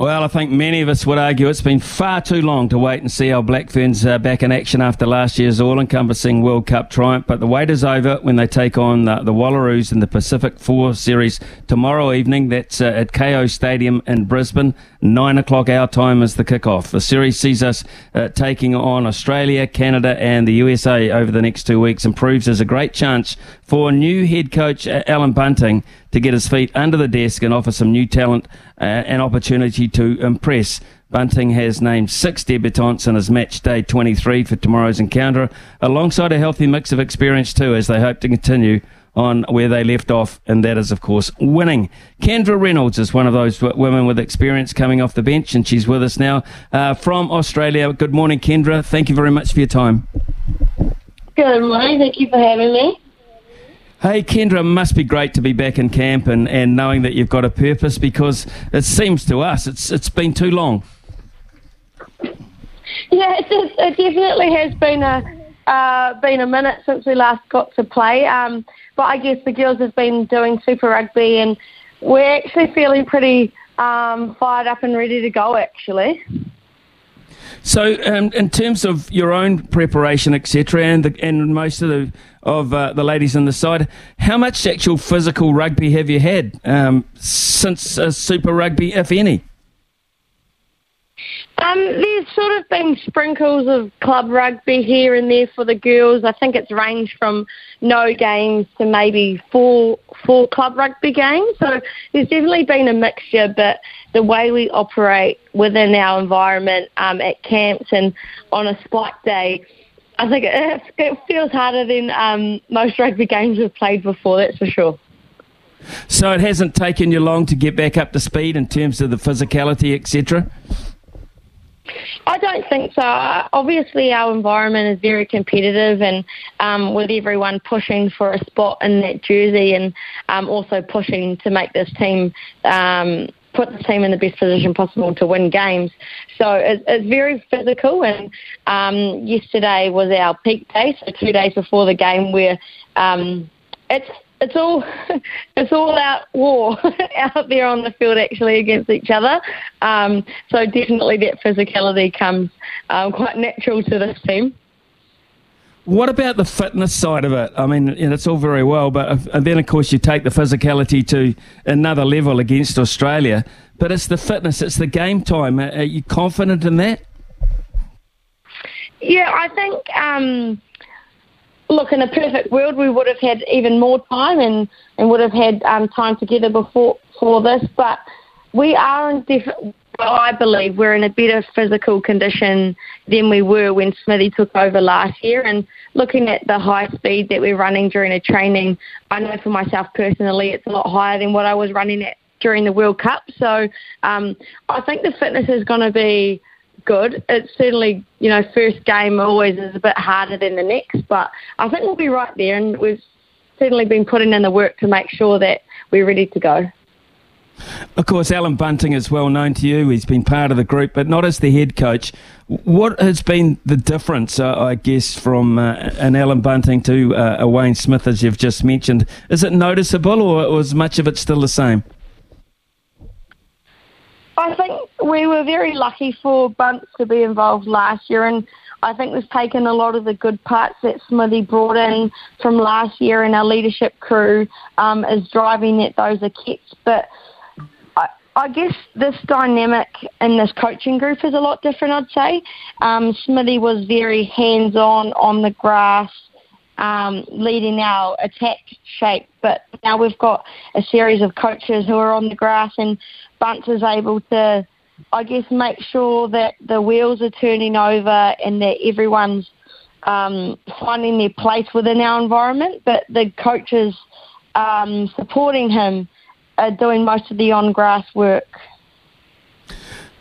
Well, I think many of us would argue it's been far too long to wait and see our Black Ferns uh, back in action after last year's all-encompassing World Cup triumph. But the wait is over when they take on uh, the Wallaroos in the Pacific Four Series tomorrow evening. That's uh, at Kayo Stadium in Brisbane. Nine o'clock our time is the kickoff. The series sees us uh, taking on Australia, Canada, and the USA over the next two weeks and proves there's a great chance for new head coach uh, Allan Bunting to get his feet under the desk and offer some new talent uh, an opportunity to impress. Bunting has named six debutants in his match day 23 for tomorrow's encounter, alongside a healthy mix of experience too, as they hope to continue on where they left off, and that is, of course, winning. Kendra Reynolds is one of those women with experience coming off the bench, and she's with us now uh, from Australia. Good morning, Kendra. Thank you very much for your time. Good morning. Thank you for having me. Hey, Kendra, must be great to be back in camp and, and knowing that you've got a purpose because it seems to us it's it's been too long. Yeah, it, it definitely has been a uh, been a minute since we last got to play. Um, but I guess the girls have been doing Super Rugby and we're actually feeling pretty um, fired up and ready to go. Actually. So, um, in terms of your own preparation, etc., and the, and most of the of uh, the ladies on the side, how much actual physical rugby have you had um, since uh, Super Rugby, if any? Um, there's sort of been sprinkles of club rugby here and there for the girls. I think it's ranged from no games to maybe four four club rugby games. So there's definitely been a mixture, but the way we operate within our environment um, at camps and on a spike day, I think it, it feels harder than um, most rugby games we've played before. That's for sure. So it hasn't taken you long to get back up to speed in terms of the physicality, etc. I don't think so. Obviously, our environment is very competitive, and um, with everyone pushing for a spot in that jersey, and um, also pushing to make this team um, put the team in the best position possible to win games. So it, it's very physical, and um, yesterday was our peak day, so two days before the game, where um, it's it's all it's all out war out there on the field actually against each other. Um, so definitely that physicality comes um, quite natural to this team. What about the fitness side of it? I mean, it's all very well, but if, and then of course you take the physicality to another level against Australia. But it's the fitness, it's the game time. Are you confident in that? Yeah, I think. Um, look, in a perfect world, we would have had even more time and, and would have had um, time together before for this. But we are in different. I believe we're in a better physical condition than we were when Smithy took over last year. And looking at the high speed that we're running during a training, I know for myself personally, it's a lot higher than what I was running at during the World Cup. So um, I think the fitness is going to be good. It's certainly, you know, first game always is a bit harder than the next, but I think we'll be right there, and we've certainly been putting in the work to make sure that we're ready to go. Of course, Allan Bunting is well known to you. He's been part of the group, but not as the head coach. What has been the difference, uh, I guess, from uh, an Allan Bunting to uh, a Wayne Smith, as you've just mentioned? Is it noticeable, or was much of it still the same? I think we were very lucky for Bunts to be involved last year, and I think we've taken a lot of the good parts that Smithy brought in from last year, and our leadership crew um, is driving that those kept. But I, I guess this dynamic in this coaching group is a lot different. I'd say um, Smithy was very hands-on on the grass. Um, leading our attack shape. But now we've got a series of coaches who are on the grass, and Bunts is able to, I guess, make sure that the wheels are turning over and that everyone's um, finding their place within our environment. But the coaches um, supporting him are doing most of the on grass work.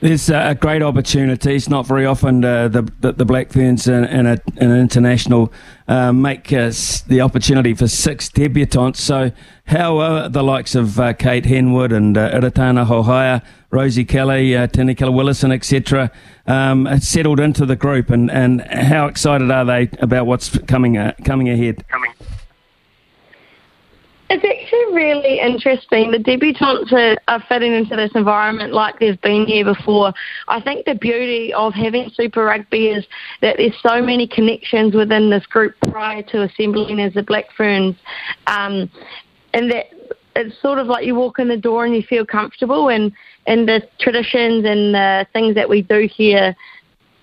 There's a great opportunity. It's not very often uh, the, the, the Black Ferns in, in, a, in an international uh, make uh, the opportunity for six debutants. So, how are the likes of uh, Kate Henwood and uh, Iritana Hohaia, Rosie Kelly, uh, Tenika Willison, etc., um, settled into the group, and, and how excited are they about what's coming uh, coming ahead? Coming. It's actually really interesting. The debutantes are, are fitting into this environment like they've been here before. I think the beauty of having Super Rugby is that there's so many connections within this group prior to assembling as the Black Ferns, um, and that it's sort of like you walk in the door and you feel comfortable, and and the traditions and the things that we do here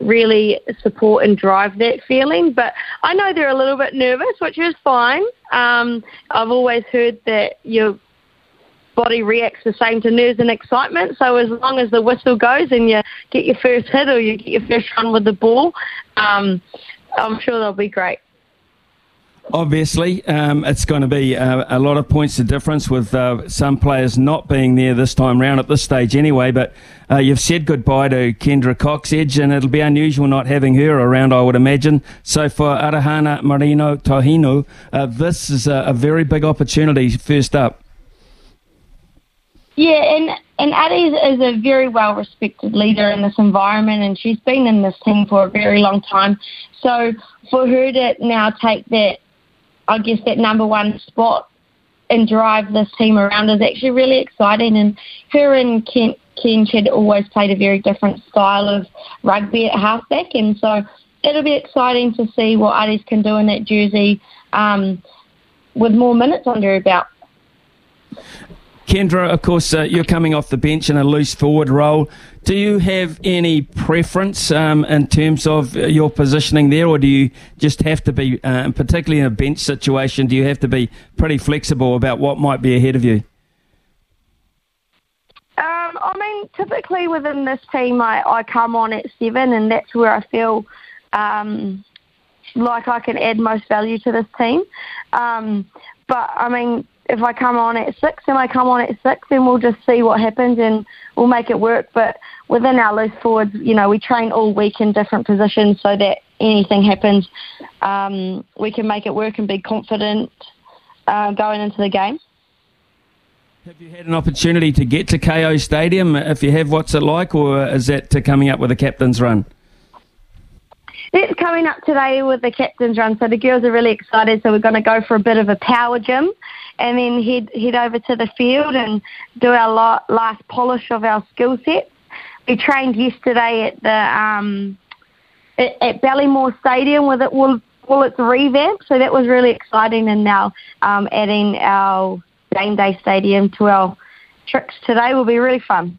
really support and drive that feeling. But I know they're a little bit nervous, which is fine. Um, I've always heard that your body reacts the same to nerves and excitement. So as long as the whistle goes and you get your first hit or you get your first run with the ball, um, I'm sure they'll be great. Obviously, um, it's going to be uh, a lot of points of difference with uh, some players not being there this time round at this stage anyway. But uh, you've said goodbye to Kendra Cocksedge, and it'll be unusual not having her around, I would imagine. So for Arihiana Marino Tauhinu, uh, this is a, a, very big opportunity first up. Yeah, and, and Addie is a very well respected leader in this environment, and she's been in this team for a very long time. So for her to now take that I guess that number one spot and drive this team around is actually really exciting. And her and Kent Kench had always played a very different style of rugby at halfback, and so it'll be exciting to see what Addis can do in that jersey um, with more minutes under her belt. Kendra, of course, uh, you're coming off the bench in a loose forward role. Do you have any preference um, in terms of your positioning there, or do you just have to be, uh, particularly in a bench situation, do you have to be pretty flexible about what might be ahead of you? Um, I mean, typically within this team, I, I come on at seven, and that's where I feel um, like I can add most value to this team. Um, but I mean, if I come on at six and I come on at six, then we'll just see what happens and we'll make it work. But within our loose forwards, you know, we train all week in different positions so that anything happens, um, we can make it work and be confident uh, going into the game. Have you had an opportunity to get to Kayo Stadium? If you have, what's it like, or is that coming up with a captain's run? It's coming up today with the captain's run, so the girls are really excited. So we're going to go for a bit of a power gym, and then head head over to the field and do our last polish of our skill sets. We trained yesterday at the um, at, at Ballymore Stadium with it well, well it's revamped, so that was really exciting. And now um, adding our game day stadium to our tricks today will be really fun.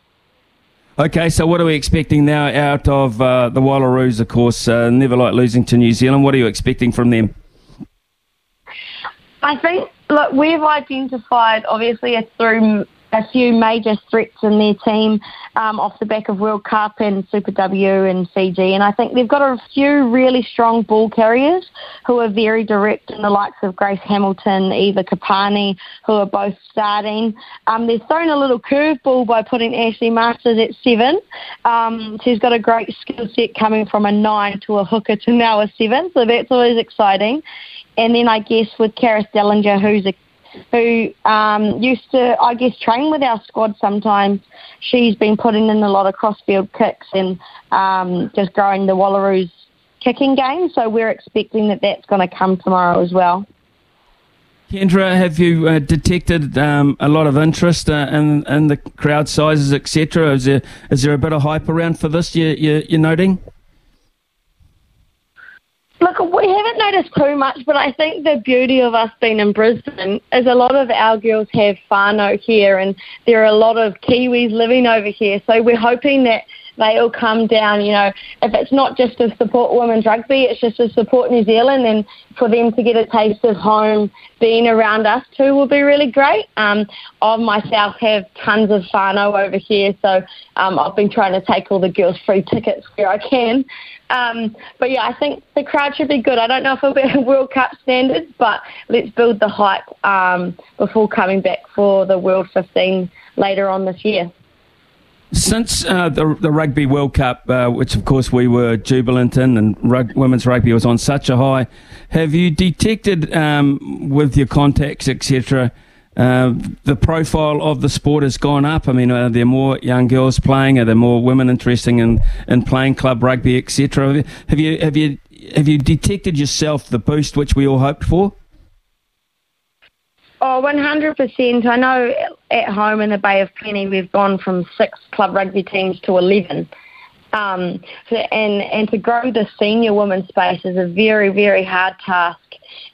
Okay, so what are we expecting now out of uh, the Wallaroos? Of course, uh, never like losing to New Zealand. What are you expecting from them? I think look, we've identified obviously through a few major threats in their team um, off the back of World Cup and Super W and Fiji. And I think they've got a few really strong ball carriers who are very direct in the likes of Grace Hamilton, Eva Karpani, who are both starting. Um, they've thrown a little curveball by putting Ashley Marsters at seven. Um, she's got a great skill set coming from a nine to a hooker to now a seven, so that's always exciting. And then I guess with Carys Dallinger, who's a who um, used to, I guess, train with our squad sometimes. She's been putting in a lot of crossfield kicks and um, just growing the Wallaroos kicking game. So we're expecting that that's going to come tomorrow as well. Kendra, have you uh, detected um, a lot of interest uh, in, in the crowd sizes, etc.? Is there is there a bit of hype around for this? You, you, you're noting? Look, we haven't noticed too much, but I think the beauty of us being in Brisbane is a lot of our girls have whānau here, and there are a lot of Kiwis living over here. So we're hoping that they all come down. You know, if it's not just to support women's rugby, it's just to support New Zealand, and for them to get a taste of home, being around us too will be really great. Um, I myself have tons of whānau over here, so um, I've been trying to take all the girls free tickets where I can. Um, but yeah, I think the crowd should be good. I don't know if it'll be a World Cup standards, but let's build the hype um, before coming back for the World 15 later on this year. Since uh, the, the Rugby World Cup, uh, which of course we were jubilant in, and rug, women's rugby was on such a high, have you detected um, with your contacts, etc., uh, the profile of the sport has gone up? I mean, are there more young girls playing? Are there more women interested in, in playing club rugby, etc.? Have you have you have you detected yourself the boost which we all hoped for? Oh, 100%. I know at home in the Bay of Plenty we've gone from six club rugby teams to 11. Um, and, and to grow the senior women's space is a very, very hard task.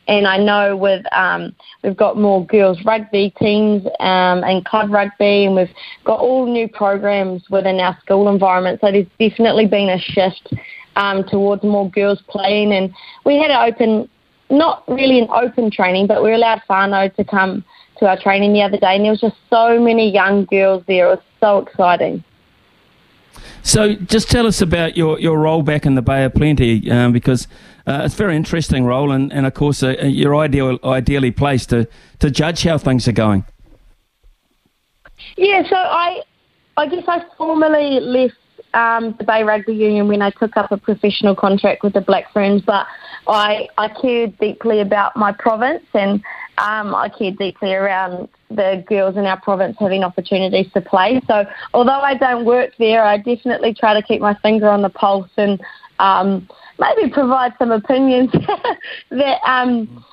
And I know with um, we've got more girls rugby teams um, and club rugby, and we've got all new programs within our school environment. So there's definitely been a shift um, towards more girls playing. And we had an open not really an open training, but we were allowed whānau to come to our training the other day, and there was just so many young girls there. It was so exciting. So, just tell us about your, your role back in the Bay of Plenty, um, because uh, it's a very interesting role, and, and of course, uh, you're ideal, ideally placed to, to judge how things are going. Yeah, so I, I guess I formally left um, the Bay Rugby Union when I took up a professional contract with the Black Ferns, but I, I cared deeply about my province and um, I cared deeply around the girls in our province having opportunities to play. So although I don't work there, I definitely try to keep my finger on the pulse and um, maybe provide some opinions that um,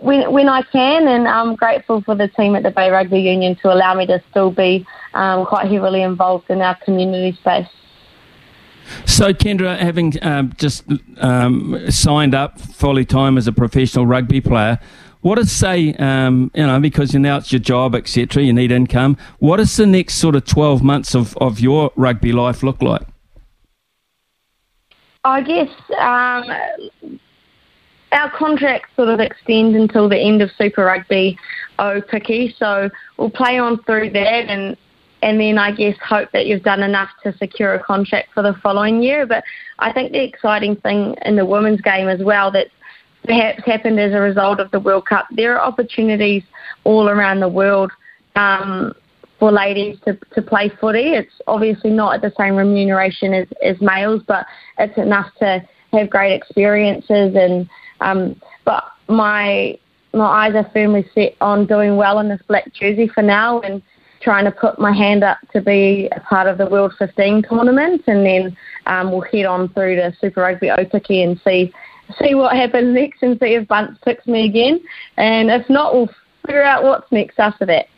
when, when I can. And I'm grateful for the team at the Bay Rugby Union to allow me to still be um, quite heavily involved in our community space. So, Kendra, having um, just um, signed up fully time as a professional rugby player, what does say, um, you know, because you now it's your job, etc., you need income. What does the next sort of 12 months of, of your rugby life look like? I guess um, our contracts sort of extend until the end of Super Rugby Aupiki, so we'll play on through that and and then I guess hope that you've done enough to secure a contract for the following year. But I think the exciting thing in the women's game as well that's perhaps happened as a result of the World Cup, there are opportunities all around the world um, for ladies to, to play footy. It's obviously not at the same remuneration as, as males, but it's enough to have great experiences. And um, but my my eyes are firmly set on doing well in this black jersey for now and trying to put my hand up to be a part of the World 15 tournament, and then um, we'll head on through to Super Rugby Aupiki and see see what happens next, and see if Bunts picks me again, and if not, we'll figure out what's next after that.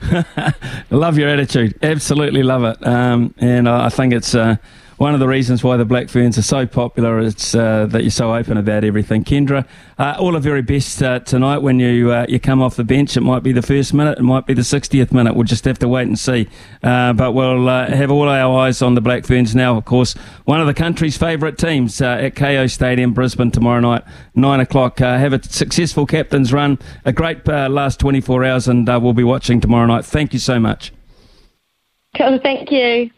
love your attitude, absolutely love it, um, and I think it's. Uh, one of the reasons why the Black Ferns are so popular is uh, that you're so open about everything. Kendra, uh, all the very best uh, tonight when you uh, you come off the bench. It might be the first minute, it might be the 60th minute. We'll just have to wait and see. Uh, but we'll uh, have all our eyes on the Black Ferns now, of course. One of the country's favourite teams at Kayo Stadium, Brisbane, tomorrow night, 9 o'clock. have a successful captain's run, a great last 24 hours, and we'll be watching tomorrow night. Thank you so much. Thank you.